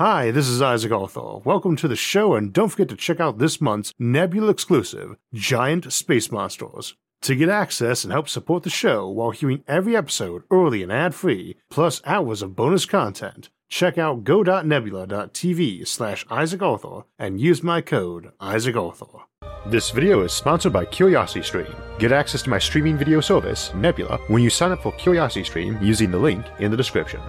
Hi, this is Isaac Arthur. Welcome to the show, and don't forget to check out this month's Nebula exclusive, Giant Space Monsters. To get access and help support the show while hearing every episode early and ad free, plus hours of bonus content, check out go.nebula.tv slash Isaac Arthur and use my code Isaac Arthur. This video is sponsored by CuriosityStream. Get access to my streaming video service, Nebula, when you sign up for CuriosityStream using the link in the description.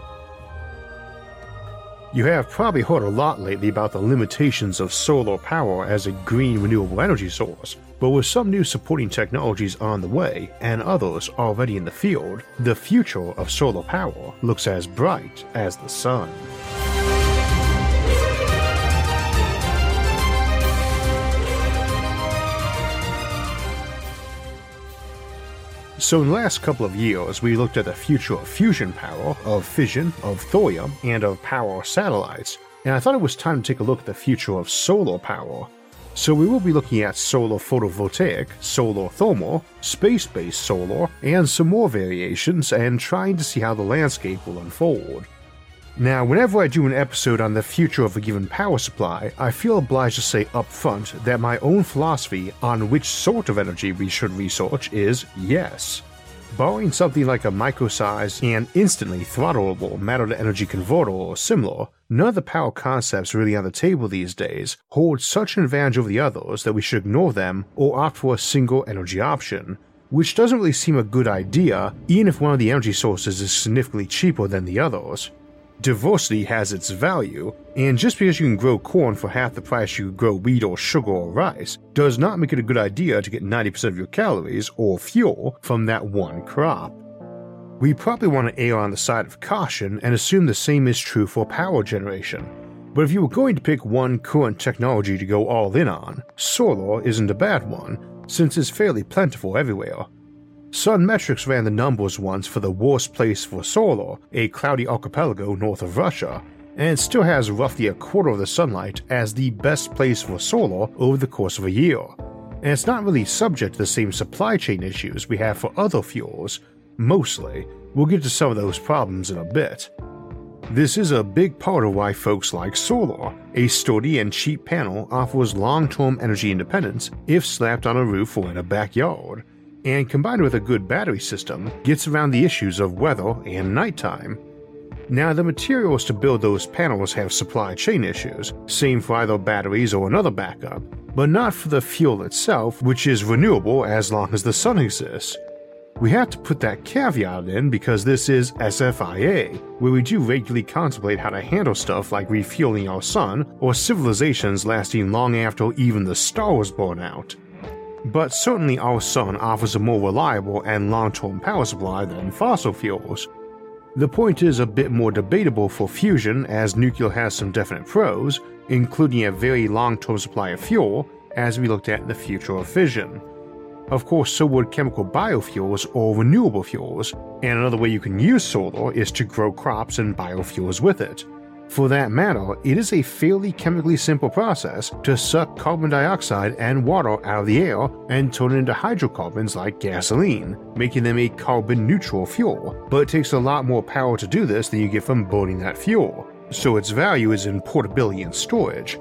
You have probably heard a lot lately about the limitations of solar power as a green renewable energy source, but with some new supporting technologies on the way and others already in the field, the future of solar power looks as bright as the sun. So, in the last couple of years, we looked at the future of fusion power, of fission, of thorium, and of power satellites, and I thought it was time to take a look at the future of solar power. So, we will be looking at solar photovoltaic, solar thermal, space based solar, and some more variations, and trying to see how the landscape will unfold. Now, whenever I do an episode on the future of a given power supply, I feel obliged to say up front that my own philosophy on which sort of energy we should research is yes. Borrowing something like a micro-sized and instantly throttleable matter-to-energy converter or similar, none of the power concepts really on the table these days hold such an advantage over the others that we should ignore them or opt for a single energy option, which doesn't really seem a good idea even if one of the energy sources is significantly cheaper than the others. Diversity has its value, and just because you can grow corn for half the price you grow wheat or sugar or rice does not make it a good idea to get 90% of your calories or fuel from that one crop. We probably want to err on the side of caution and assume the same is true for power generation. But if you were going to pick one current technology to go all in on, solar isn't a bad one, since it's fairly plentiful everywhere, Sun Metrics ran the numbers once for the worst place for solar, a cloudy archipelago north of Russia, and still has roughly a quarter of the sunlight as the best place for solar over the course of a year. And it's not really subject to the same supply chain issues we have for other fuels, mostly. We'll get to some of those problems in a bit. This is a big part of why folks like solar. A sturdy and cheap panel offers long term energy independence if slapped on a roof or in a backyard and combined with a good battery system, gets around the issues of weather and nighttime. Now, the materials to build those panels have supply chain issues, same for either batteries or another backup, but not for the fuel itself, which is renewable as long as the sun exists. We have to put that caveat in because this is SFIA, where we do regularly contemplate how to handle stuff like refueling our sun or civilizations lasting long after even the star stars burn out but certainly our sun offers a more reliable and long term power supply than fossil fuels. The point is a bit more debatable for fusion as nuclear has some definite pros, including a very long term supply of fuel, as we looked at the future of fission. Of course, so would chemical biofuels or renewable fuels, and another way you can use solar is to grow crops and biofuels with it. For that matter, it is a fairly chemically simple process to suck carbon dioxide and water out of the air and turn it into hydrocarbons like gasoline, making them a carbon neutral fuel, but it takes a lot more power to do this than you get from burning that fuel, so its value is in portability and storage.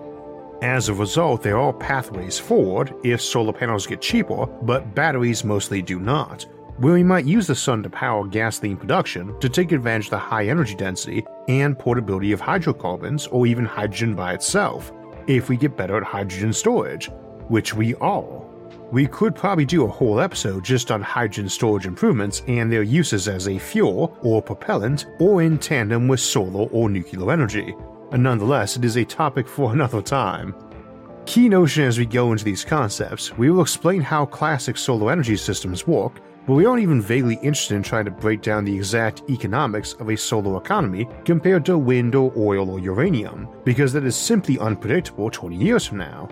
As a result, there are pathways forward if solar panels get cheaper, but batteries mostly do not where we might use the sun to power gasoline production to take advantage of the high energy density and portability of hydrocarbons or even hydrogen by itself, if we get better at hydrogen storage, which we are. We could probably do a whole episode just on hydrogen storage improvements and their uses as a fuel or propellant or in tandem with solar or nuclear energy. And nonetheless, it is a topic for another time. Key notion as we go into these concepts, we will explain how classic solar energy systems work but we aren't even vaguely interested in trying to break down the exact economics of a solar economy compared to wind or oil or uranium, because that is simply unpredictable 20 years from now.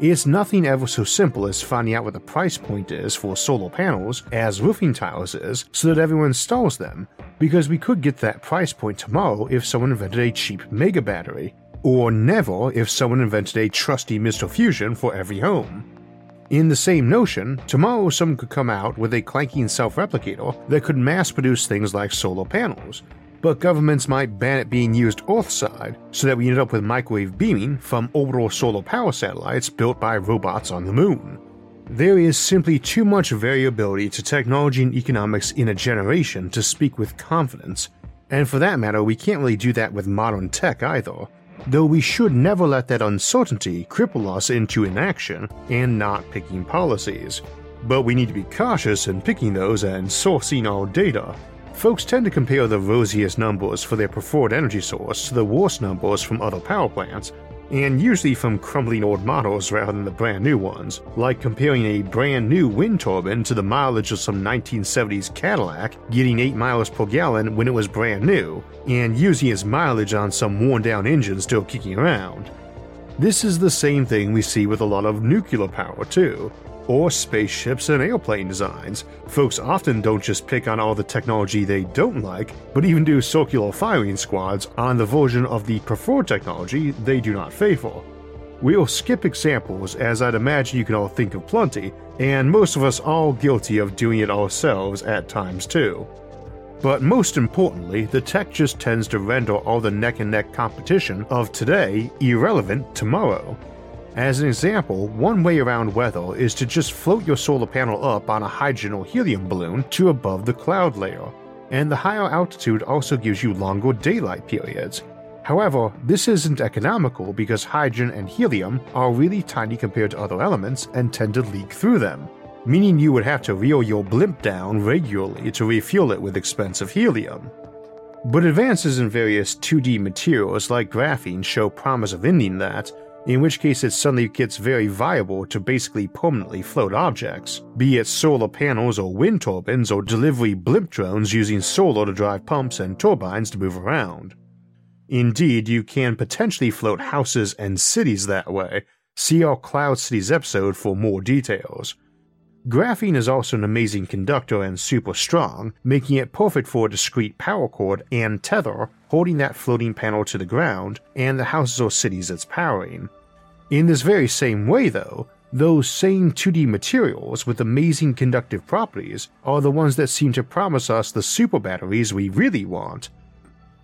It's nothing ever so simple as finding out what the price point is for solar panels as roofing tiles is so that everyone installs them, because we could get that price point tomorrow if someone invented a cheap mega battery, or never if someone invented a trusty Mr. Fusion for every home. In the same notion, tomorrow someone could come out with a clanking self replicator that could mass produce things like solar panels, but governments might ban it being used Earthside so that we end up with microwave beaming from orbital solar power satellites built by robots on the moon. There is simply too much variability to technology and economics in a generation to speak with confidence, and for that matter, we can't really do that with modern tech either, though we should never let that uncertainty cripple us into inaction and not picking policies. But we need to be cautious in picking those and sourcing our data Folks tend to compare the rosiest numbers for their preferred energy source to the worst numbers from other power plants, and usually from crumbling old models rather than the brand new ones, like comparing a brand new wind turbine to the mileage of some 1970s Cadillac getting 8 miles per gallon when it was brand new, and using its mileage on some worn down engine still kicking around. This is the same thing we see with a lot of nuclear power, too or spaceships and airplane designs. Folks often don't just pick on all the technology they don't like, but even do circular firing squads on the version of the preferred technology they do not favor. We'll skip examples as I'd imagine you can all think of plenty, and most of us all guilty of doing it ourselves at times too. But most importantly, the tech just tends to render all the neck and neck competition of today irrelevant tomorrow. As an example, one way around weather is to just float your solar panel up on a hydrogen or helium balloon to above the cloud layer, and the higher altitude also gives you longer daylight periods. However, this isn't economical because hydrogen and helium are really tiny compared to other elements and tend to leak through them, meaning you would have to reel your blimp down regularly to refuel it with expensive helium. But advances in various 2D materials like graphene show promise of ending that, in which case it suddenly gets very viable to basically permanently float objects, be it solar panels or wind turbines or delivery blimp drones using solar to drive pumps and turbines to move around. Indeed, you can potentially float houses and cities that way. See our Cloud Cities episode for more details. Graphene is also an amazing conductor and super strong, making it perfect for a discrete power cord and tether holding that floating panel to the ground and the houses or cities it's powering. In this very same way, though, those same 2D materials with amazing conductive properties are the ones that seem to promise us the super batteries we really want.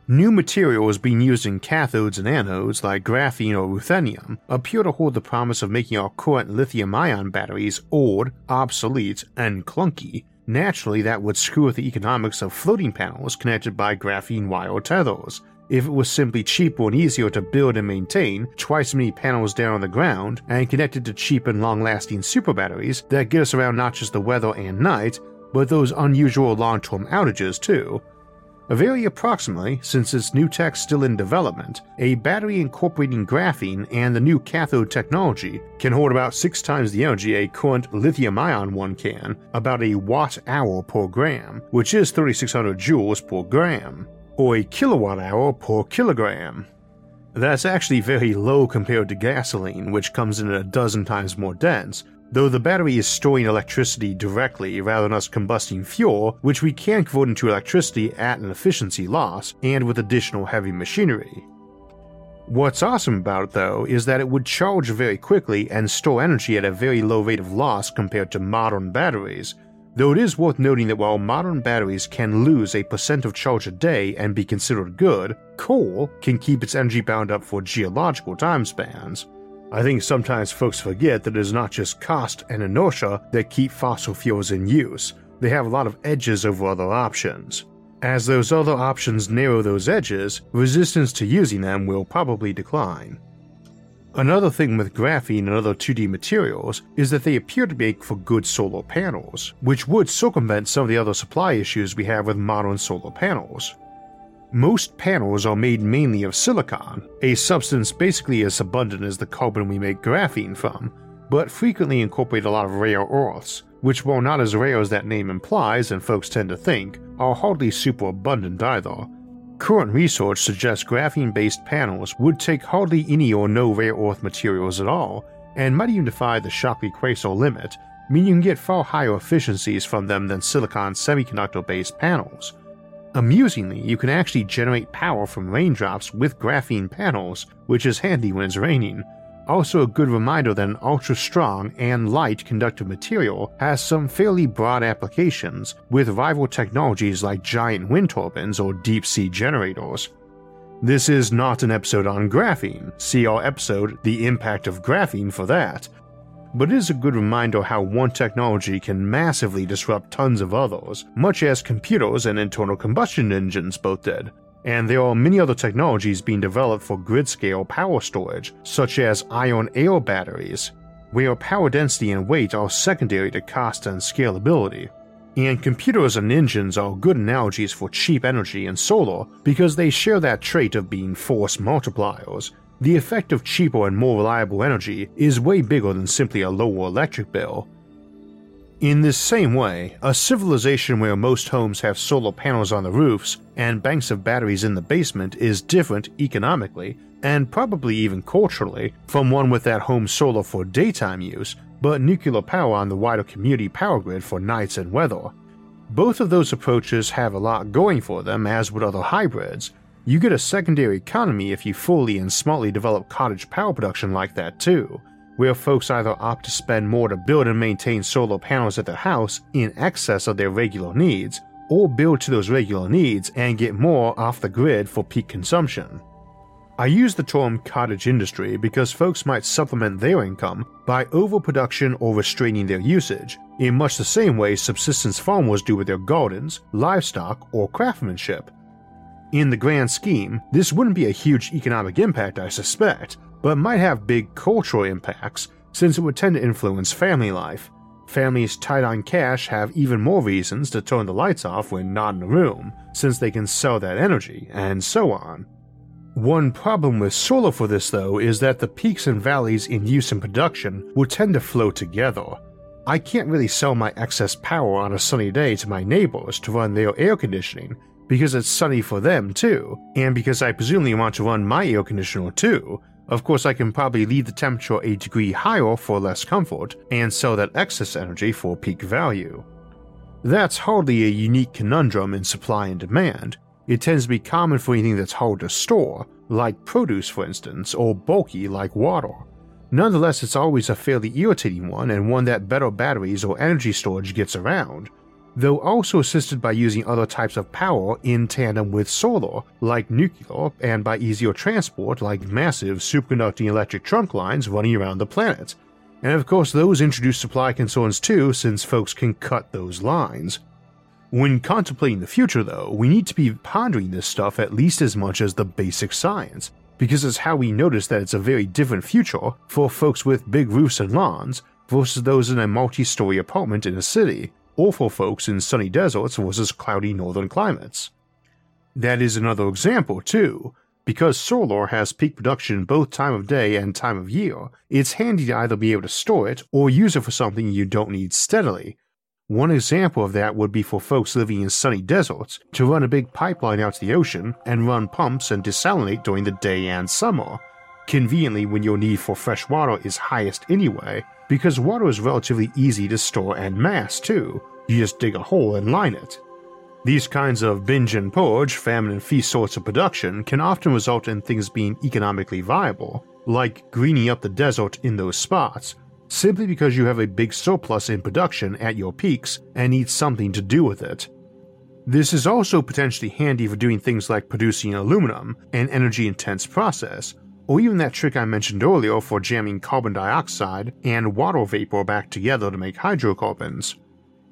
New materials being used in cathodes and anodes like graphene or ruthenium appear to hold the promise of making our current lithium ion batteries old, obsolete, and clunky. Naturally, that would screw with the economics of floating panels connected by graphene wire tethers. If it was simply cheaper and easier to build and maintain twice as many panels down on the ground and connected to cheap and long lasting super batteries that get us around not just the weather and night, but those unusual long term outages too, very approximately, since its new tech still in development, a battery incorporating graphene and the new cathode technology can hold about six times the energy a current lithium ion one can, about a watt hour per gram, which is 3600 joules per gram, or a kilowatt hour per kilogram. That's actually very low compared to gasoline, which comes in a dozen times more dense, though the battery is storing electricity directly rather than us combusting fuel, which we can convert into electricity at an efficiency loss and with additional heavy machinery. What's awesome about it though is that it would charge very quickly and store energy at a very low rate of loss compared to modern batteries, though it is worth noting that while modern batteries can lose a percent of charge a day and be considered good, coal can keep its energy bound up for geological time spans. I think sometimes folks forget that it is not just cost and inertia that keep fossil fuels in use, they have a lot of edges over other options. As those other options narrow those edges, resistance to using them will probably decline. Another thing with graphene and other 2D materials is that they appear to make for good solar panels, which would circumvent some of the other supply issues we have with modern solar panels. Most panels are made mainly of silicon, a substance basically as abundant as the carbon we make graphene from, but frequently incorporate a lot of rare earths, which, while not as rare as that name implies and folks tend to think, are hardly super abundant either. Current research suggests graphene based panels would take hardly any or no rare earth materials at all, and might even defy the Shockley-Queisser limit, meaning you can get far higher efficiencies from them than silicon semiconductor based panels. Amusingly, you can actually generate power from raindrops with graphene panels, which is handy when it's raining. also a good reminder that an ultra strong and light conductive material has some fairly broad applications with rival technologies like giant wind turbines or deep sea generators. This is not an episode on graphene, see our episode The Impact of Graphene for that, but it is a good reminder how one technology can massively disrupt tons of others, much as computers and internal combustion engines both did. And there are many other technologies being developed for grid scale power storage, such as iron air batteries, where power density and weight are secondary to cost and scalability. And computers and engines are good analogies for cheap energy and solar because they share that trait of being force multipliers, the effect of cheaper and more reliable energy is way bigger than simply a lower electric bill. In this same way, a civilization where most homes have solar panels on the roofs and banks of batteries in the basement is different economically and probably even culturally from one with that home solar for daytime use, but nuclear power on the wider community power grid for nights and weather. Both of those approaches have a lot going for them, as would other hybrids, you get a secondary economy if you fully and smartly develop cottage power production like that too, where folks either opt to spend more to build and maintain solar panels at their house in excess of their regular needs, or build to those regular needs and get more off the grid for peak consumption. I use the term cottage industry because folks might supplement their income by overproduction or restraining their usage, in much the same way subsistence farmers do with their gardens, livestock, or craftsmanship, in the grand scheme, this wouldn't be a huge economic impact, I suspect, but might have big cultural impacts since it would tend to influence family life. Families tight on cash have even more reasons to turn the lights off when not in the room, since they can sell that energy, and so on. One problem with solar for this, though, is that the peaks and valleys in use and production will tend to flow together. I can't really sell my excess power on a sunny day to my neighbors to run their air conditioning because it's sunny for them too, and because I presume presumably want to run my air conditioner too. Of course, I can probably leave the temperature a degree higher for less comfort and sell that excess energy for peak value. That's hardly a unique conundrum in supply and demand. It tends to be common for anything that's hard to store, like produce for instance, or bulky like water. Nonetheless, it's always a fairly irritating one and one that better batteries or energy storage gets around, though also assisted by using other types of power in tandem with solar, like nuclear, and by easier transport like massive superconducting electric trunk lines running around the planet. And of course, those introduce supply concerns too, since folks can cut those lines. When contemplating the future, though, we need to be pondering this stuff at least as much as the basic science, because it's how we notice that it's a very different future for folks with big roofs and lawns versus those in a multi story apartment in a city, awful folks in sunny deserts versus cloudy northern climates. That is another example, too. Because solar has peak production both time of day and time of year, it's handy to either be able to store it or use it for something you don't need steadily. One example of that would be for folks living in sunny deserts to run a big pipeline out to the ocean and run pumps and desalinate during the day and summer, conveniently when your need for fresh water is highest anyway, because water is relatively easy to store and mass too, you just dig a hole and line it. These kinds of binge and purge, famine and feast sorts of production can often result in things being economically viable, like greening up the desert in those spots, simply because you have a big surplus in production at your peaks and need something to do with it. This is also potentially handy for doing things like producing aluminum, an energy intense process, or even that trick I mentioned earlier for jamming carbon dioxide and water vapor back together to make hydrocarbons.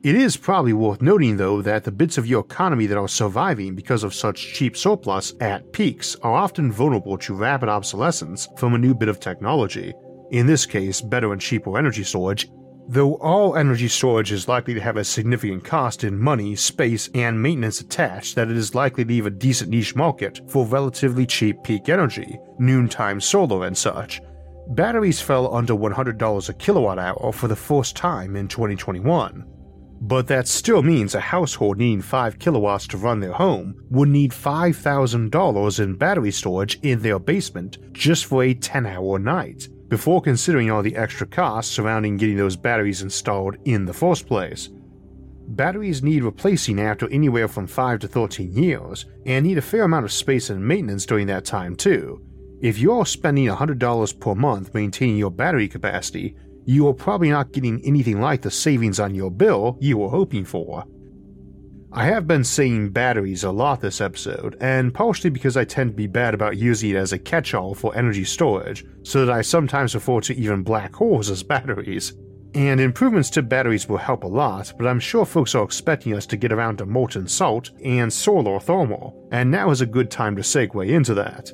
It is probably worth noting, though, that the bits of your economy that are surviving because of such cheap surplus at peaks are often vulnerable to rapid obsolescence from a new bit of technology, in this case, better and cheaper energy storage Though all energy storage is likely to have a significant cost in money, space, and maintenance attached, that it is likely to leave a decent niche market for relatively cheap peak energy, noontime solar, and such. Batteries fell under $100 a kilowatt hour for the first time in 2021. But that still means a household needing 5 kilowatts to run their home would need $5,000 in battery storage in their basement just for a 10 hour night before considering all the extra costs surrounding getting those batteries installed in the first place. Batteries need replacing after anywhere from 5 to 13 years, and need a fair amount of space and maintenance during that time too. if you're spending $100 per month maintaining your battery capacity, you are probably not getting anything like the savings on your bill you were hoping for. I have been saying batteries a lot this episode, and partially because I tend to be bad about using it as a catch all for energy storage, so that I sometimes refer to even black holes as batteries. And improvements to batteries will help a lot, but I'm sure folks are expecting us to get around to molten salt and solar thermal, and now is a good time to segue into that.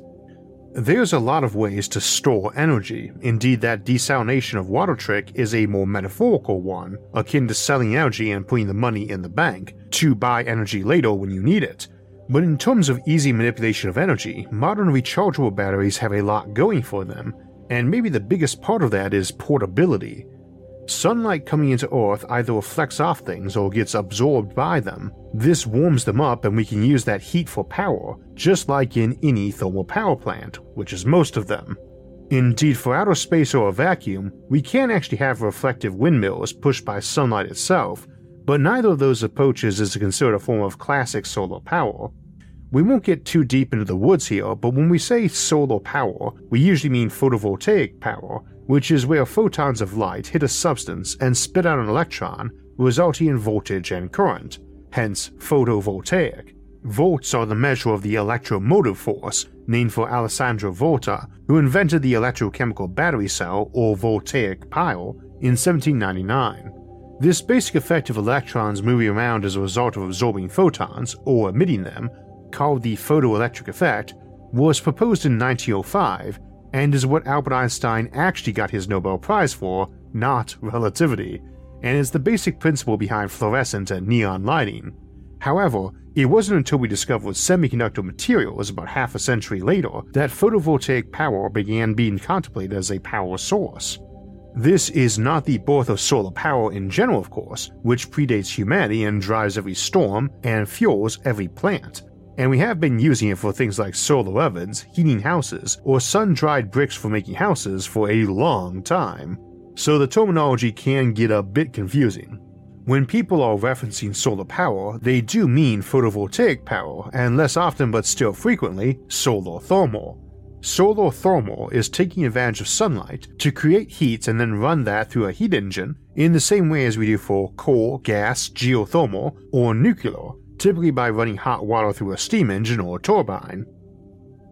There's a lot of ways to store energy. Indeed, that desalination of water trick is a more metaphorical one, akin to selling energy and putting the money in the bank to buy energy later when you need it. But in terms of easy manipulation of energy, modern rechargeable batteries have a lot going for them, and maybe the biggest part of that is portability. Sunlight coming into Earth either reflects off things or gets absorbed by them. This warms them up and we can use that heat for power, just like in any thermal power plant, which is most of them. Indeed, for outer space or a vacuum, we can actually have reflective windmills pushed by sunlight itself, but neither of those approaches is considered a form of classic solar power. We won't get too deep into the woods here, but when we say solar power, we usually mean photovoltaic power, which is where photons of light hit a substance and spit out an electron, resulting in voltage and current, hence photovoltaic. Volts are the measure of the electromotive force, named for Alessandro Volta, who invented the electrochemical battery cell or voltaic pile in 1799. This basic effect of electrons moving around as a result of absorbing photons or emitting them, called the photoelectric effect, was proposed in 1905 and is what Albert Einstein actually got his Nobel Prize for, not relativity, and is the basic principle behind fluorescent and neon lighting. However, it wasn't until we discovered semiconductor materials about half a century later that photovoltaic power began being contemplated as a power source. This is not the birth of solar power in general, of course, which predates humanity and drives every storm and fuels every plant and we have been using it for things like solar ovens, heating houses, or sun dried bricks for making houses for a long time, so the terminology can get a bit confusing. When people are referencing solar power, they do mean photovoltaic power, and less often but still frequently, solar thermal. Solar thermal is taking advantage of sunlight to create heat and then run that through a heat engine in the same way as we do for coal, gas, geothermal, or nuclear, typically by running hot water through a steam engine or turbine.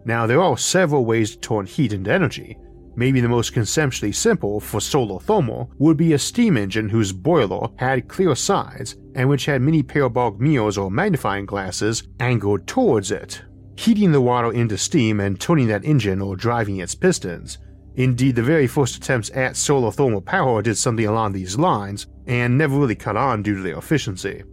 Now, there are several ways to turn heat into energy. Maybe the most conceptually simple for solar thermal would be a steam engine whose boiler had clear sides and which had many parabolic mirrors or magnifying glasses angled towards it, heating the water into steam and turning that engine or driving its pistons. Indeed, the very first attempts at solar thermal power did something along these lines and never really caught on due to their efficiency.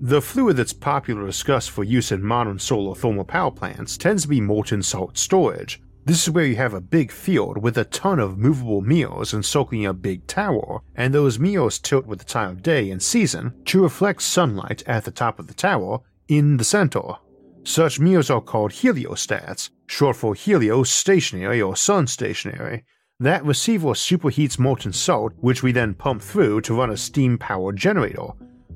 The fluid that's popularly discussed for use in modern solar thermal power plants tends to be molten salt storage. This is where you have a big field with a ton of movable mirrors encircling a big tower, and those mirrors tilt with the time of day and season to reflect sunlight at the top of the tower in the center. Such mirrors are called heliostats, short for heliostationary or sun stationary. That receiver superheats molten salt, which we then pump through to run a steam powered generator,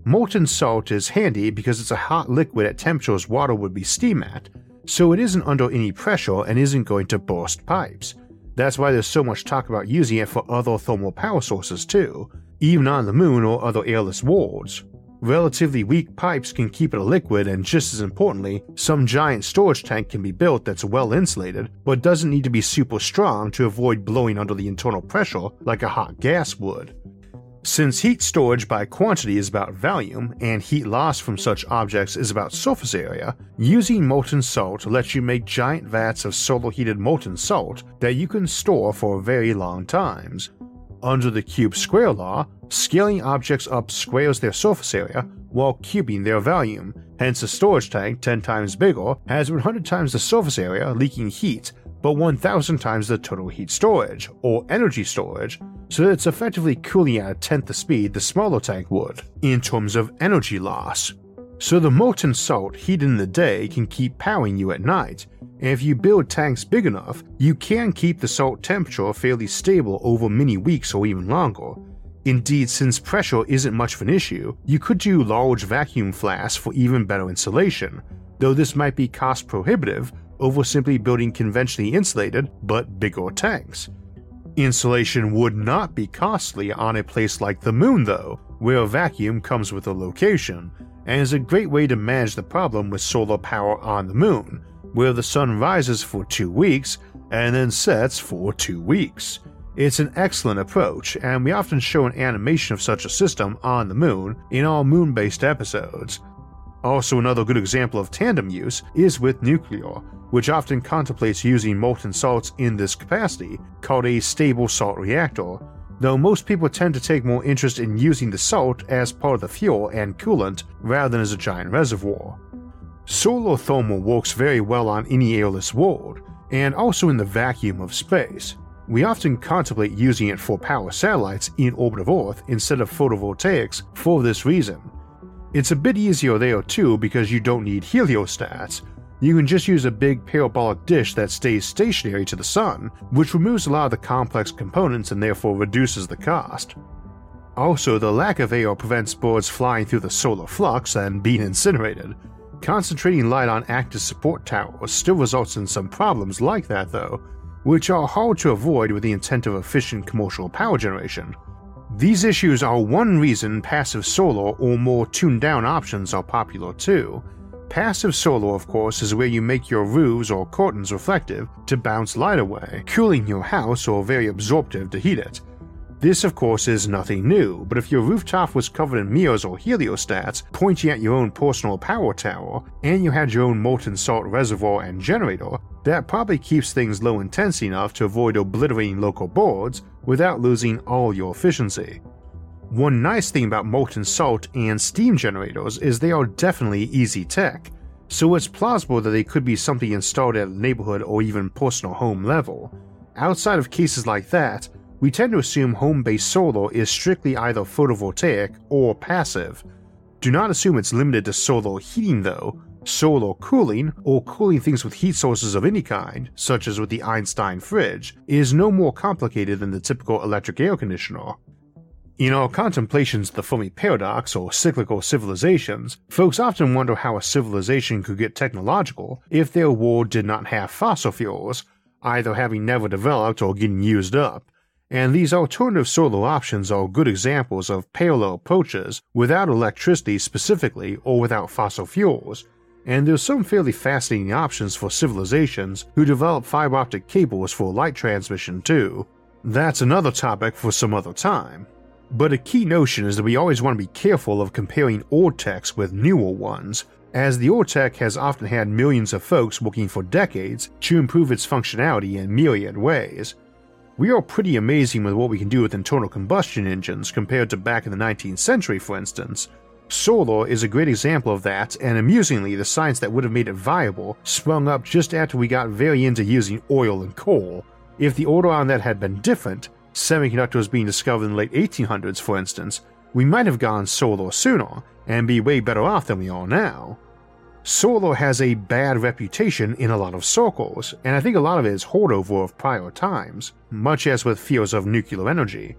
Molten salt is handy because it's a hot liquid at temperatures water would be steam at, so it isn't under any pressure and isn't going to burst pipes. That's why there's so much talk about using it for other thermal power sources too, even on the moon or other airless worlds. Relatively weak pipes can keep it a liquid, and just as importantly, some giant storage tank can be built that's well insulated, but doesn't need to be super strong to avoid blowing under the internal pressure like a hot gas would. Since heat storage by quantity is about volume, and heat loss from such objects is about surface area, using molten salt lets you make giant vats of solar heated molten salt that you can store for very long times. Under the cube square law, scaling objects up squares their surface area while cubing their volume, hence a storage tank 10 times bigger has 100 times the surface area leaking heat but 1000 times the total heat storage, or energy storage, so it's effectively cooling at a tenth the speed the smaller tank would, in terms of energy loss. So the molten salt heated in the day can keep powering you at night, and if you build tanks big enough, you can keep the salt temperature fairly stable over many weeks or even longer. Indeed, since pressure isn't much of an issue, you could do large vacuum flasks for even better insulation, though this might be cost prohibitive over simply building conventionally insulated but bigger tanks. Insulation would not be costly on a place like the moon, though, where a vacuum comes with a location, and is a great way to manage the problem with solar power on the moon, where the sun rises for two weeks and then sets for two weeks. It's an excellent approach, and we often show an animation of such a system on the moon in our moon based episodes. Also, another good example of tandem use is with nuclear, which often contemplates using molten salts in this capacity, called a stable salt reactor, though most people tend to take more interest in using the salt as part of the fuel and coolant rather than as a giant reservoir. Solar thermal works very well on any airless world, and also in the vacuum of space. We often contemplate using it for power satellites in orbit of Earth instead of photovoltaics for this reason. It's a bit easier there too because you don't need heliostats. You can just use a big parabolic dish that stays stationary to the sun, which removes a lot of the complex components and therefore reduces the cost. Also, the lack of air prevents birds flying through the solar flux and being incinerated, Concentrating light on active support towers still results in some problems like that, though, which are hard to avoid with the intent of efficient commercial power generation. These issues are one reason passive solar or more tuned down options are popular too. Passive solar, of course, is where you make your roofs or curtains reflective to bounce light away, cooling your house or very absorptive to heat it, this, of course, is nothing new, but if your rooftop was covered in mirrors or heliostats pointing at your own personal power tower, and you had your own molten salt reservoir and generator, that probably keeps things low intensity enough to avoid obliterating local boards without losing all your efficiency. One nice thing about molten salt and steam generators is they are definitely easy tech, so it's plausible that they could be something installed at neighborhood or even personal home level. Outside of cases like that, we tend to assume home based solar is strictly either photovoltaic or passive. Do not assume it's limited to solar heating though. Solar cooling, or cooling things with heat sources of any kind, such as with the Einstein fridge, is no more complicated than the typical electric air conditioner. In our contemplations of the Fermi paradox or cyclical civilizations, folks often wonder how a civilization could get technological if their world did not have fossil fuels, either having never developed or getting used up, and these alternative solar options are good examples of parallel approaches without electricity specifically or without fossil fuels, and there's some fairly fascinating options for civilizations who develop fiber optic cables for light transmission too. That's another topic for some other time. But a key notion is that we always want to be careful of comparing old techs with newer ones, as the old tech has often had millions of folks working for decades to improve its functionality in myriad ways, we are pretty amazing with what we can do with internal combustion engines compared to back in the 19th century, for instance. Solar is a great example of that, and amusingly, the science that would have made it viable sprung up just after we got very into using oil and coal. If the order on that had been different, semiconductors being discovered in the late 1800s, for instance, we might have gone solar sooner and be way better off than we are now. Solar has a bad reputation in a lot of circles, and I think a lot of it is holdover of prior times, much as with fears of nuclear energy.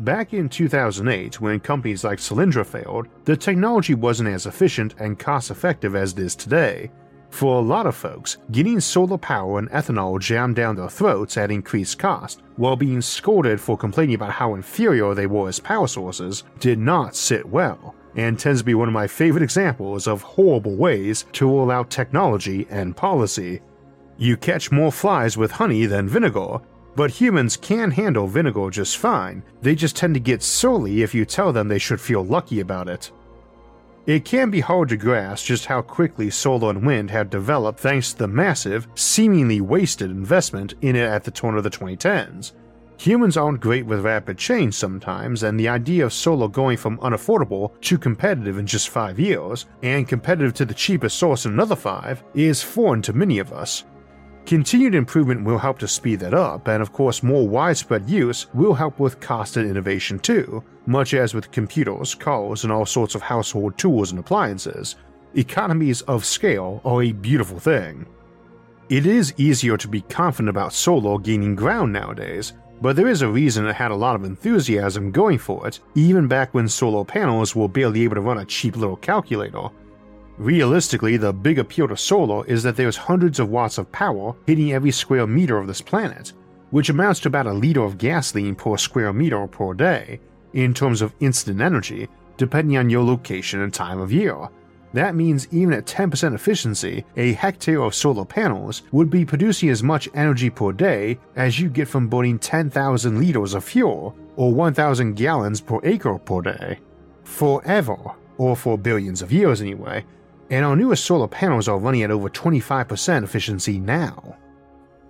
Back in 2008, when companies like Solyndra failed, the technology wasn't as efficient and cost effective as it is today. For a lot of folks, getting solar power and ethanol jammed down their throats at increased cost, while being scolded for complaining about how inferior they were as power sources, did not sit well and tends to be one of my favorite examples of horrible ways to roll out technology and policy. You catch more flies with honey than vinegar, but humans can handle vinegar just fine, they just tend to get surly if you tell them they should feel lucky about it. It can be hard to grasp just how quickly solar and wind have developed thanks to the massive, seemingly wasted investment in it at the turn of the 2010s, Humans aren't great with rapid change sometimes, and the idea of solar going from unaffordable to competitive in just five years, and competitive to the cheapest source in another five, is foreign to many of us. Continued improvement will help to speed that up, and of course, more widespread use will help with cost and innovation too, much as with computers, cars, and all sorts of household tools and appliances. Economies of scale are a beautiful thing. It is easier to be confident about solar gaining ground nowadays, but there is a reason it had a lot of enthusiasm going for it, even back when solar panels were barely able to run a cheap little calculator. Realistically, the big appeal to solar is that there's hundreds of watts of power hitting every square meter of this planet, which amounts to about a liter of gasoline per square meter per day, in terms of instant energy, depending on your location and time of year. That means even at 10% efficiency, a hectare of solar panels would be producing as much energy per day as you get from burning 10,000 liters of fuel, or 1,000 gallons per acre per day. Forever, or for billions of years anyway, and our newest solar panels are running at over 25% efficiency now.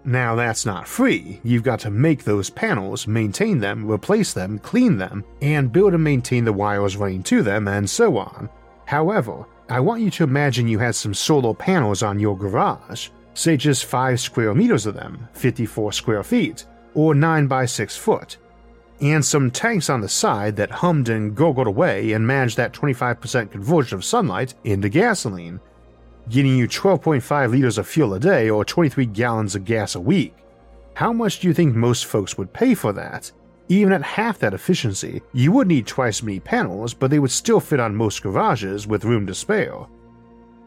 Now, that's not free. You've got to make those panels, maintain them, replace them, clean them, and build and maintain the wires running to them, and so on. However, I want you to imagine you had some solar panels on your garage, say just 5 square meters of them, 54 square feet, or 9 by 6 foot, and some tanks on the side that hummed and gurgled away and managed that 25% conversion of sunlight into gasoline, getting you 12.5 liters of fuel a day or 23 gallons of gas a week. How much do you think most folks would pay for that? Even at half that efficiency, you would need twice as many panels, but they would still fit on most garages with room to spare.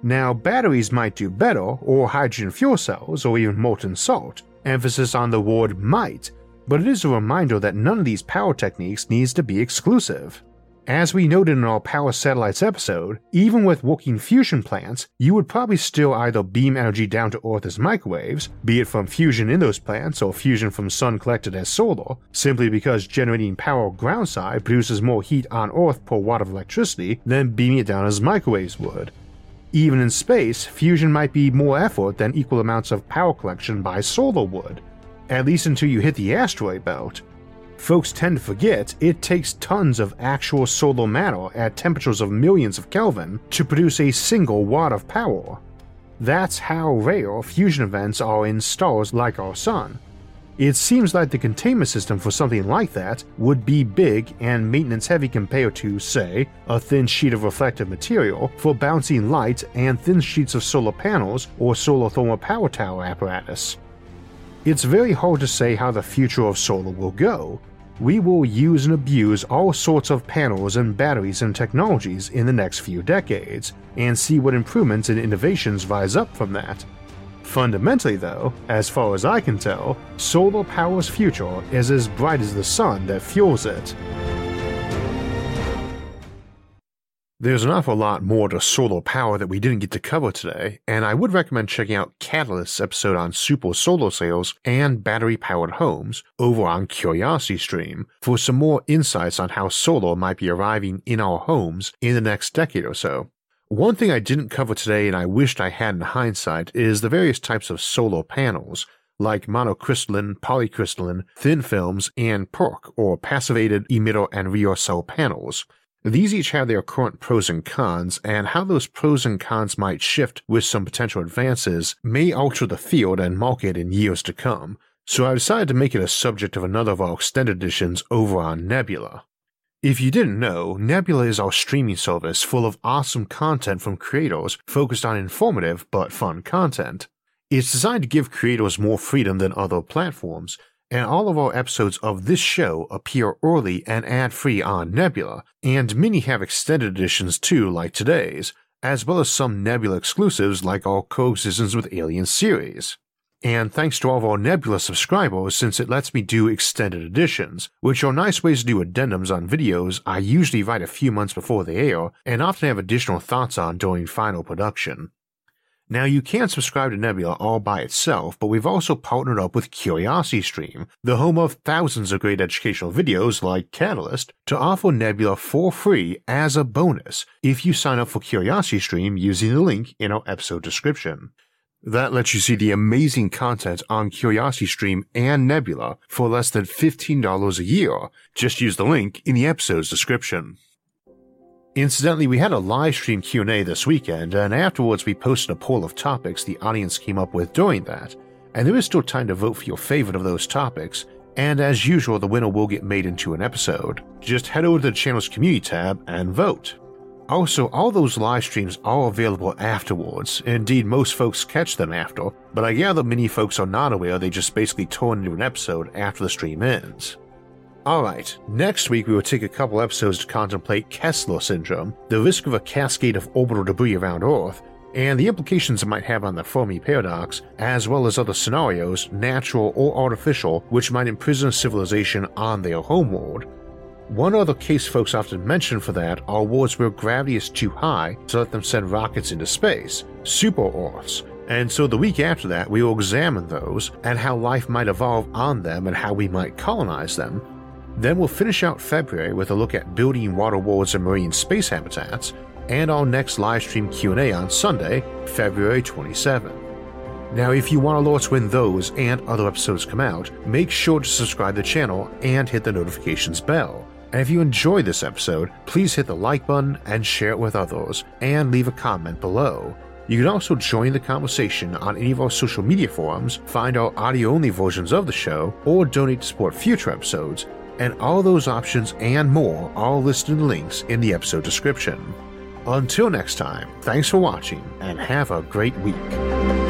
Now, batteries might do better, or hydrogen fuel cells, or even molten salt, emphasis on the word might, but it is a reminder that none of these power techniques needs to be exclusive. As we noted in our Power Satellites episode, even with working fusion plants, you would probably still either beam energy down to Earth as microwaves, be it from fusion in those plants or fusion from sun collected as solar, simply because generating power groundside produces more heat on Earth per watt of electricity than beaming it down as microwaves would. Even in space, fusion might be more effort than equal amounts of power collection by solar would, at least until you hit the asteroid belt, Folks tend to forget it takes tons of actual solar matter at temperatures of millions of Kelvin to produce a single watt of power. That's how rare fusion events are in stars like our Sun. It seems like the containment system for something like that would be big and maintenance heavy compared to, say, a thin sheet of reflective material for bouncing light and thin sheets of solar panels or solar thermal power tower apparatus. It's very hard to say how the future of solar will go. We will use and abuse all sorts of panels and batteries and technologies in the next few decades, and see what improvements and innovations rise up from that. Fundamentally, though, as far as I can tell, solar power's future is as bright as the sun that fuels it. There's an awful lot more to solar power that we didn't get to cover today, and I would recommend checking out Catalyst's episode on super solar sails and battery powered homes over on Curiosity Stream for some more insights on how solar might be arriving in our homes in the next decade or so. One thing I didn't cover today and I wished I had in hindsight is the various types of solar panels, like monocrystalline, polycrystalline, thin films, and PERC or passivated emitter and rear cell panels. These each have their current pros and cons, and how those pros and cons might shift with some potential advances may alter the field and market in years to come, so I decided to make it a subject of another of our extended editions over on Nebula. If you didn't know, Nebula is our streaming service full of awesome content from creators focused on informative but fun content. It's designed to give creators more freedom than other platforms, and all of our episodes of this show appear early and ad free on Nebula, and many have extended editions too, like today's, as well as some Nebula exclusives like our Coexistence with Aliens series. And thanks to all of our Nebula subscribers since it lets me do extended editions, which are nice ways to do addendums on videos I usually write a few months before they air and often have additional thoughts on during final production. Now, you can subscribe to Nebula all by itself, but we've also partnered up with CuriosityStream, the home of thousands of great educational videos like Catalyst, to offer Nebula for free as a bonus if you sign up for CuriosityStream using the link in our episode description. That lets you see the amazing content on CuriosityStream and Nebula for less than $15 a year. Just use the link in the episode's description. Incidentally, we had a live stream Q&A this weekend, and afterwards we posted a poll of topics the audience came up with during that, and there is still time to vote for your favorite of those topics, and as usual the winner will get made into an episode. Just head over to the channel's community tab and vote. Also, all those live streams are available afterwards. Indeed, most folks catch them after, but I gather many folks are not aware they just basically turn into an episode after the stream ends. Alright, next week we will take a couple episodes to contemplate Kessler syndrome, the risk of a cascade of orbital debris around Earth, and the implications it might have on the Fermi paradox, as well as other scenarios, natural or artificial, which might imprison civilization on their homeworld. One other case folks often mention for that are worlds where gravity is too high to let them send rockets into space, super Earths, and so the week after that we will examine those and how life might evolve on them and how we might colonize them, then we'll finish out February with a look at building water worlds and marine space habitats, and our next livestream Q&A on Sunday, February 27. Now if you want to alerts when those and other episodes come out, make sure to subscribe to the channel and hit the notifications bell. And if you enjoyed this episode, please hit the like button and share it with others, and leave a comment below. You can also join the conversation on any of our social media forums, find our audio only versions of the show, or donate to support future episodes and all those options and more are listed in links in the episode description. Until next time, thanks for watching and have a great week.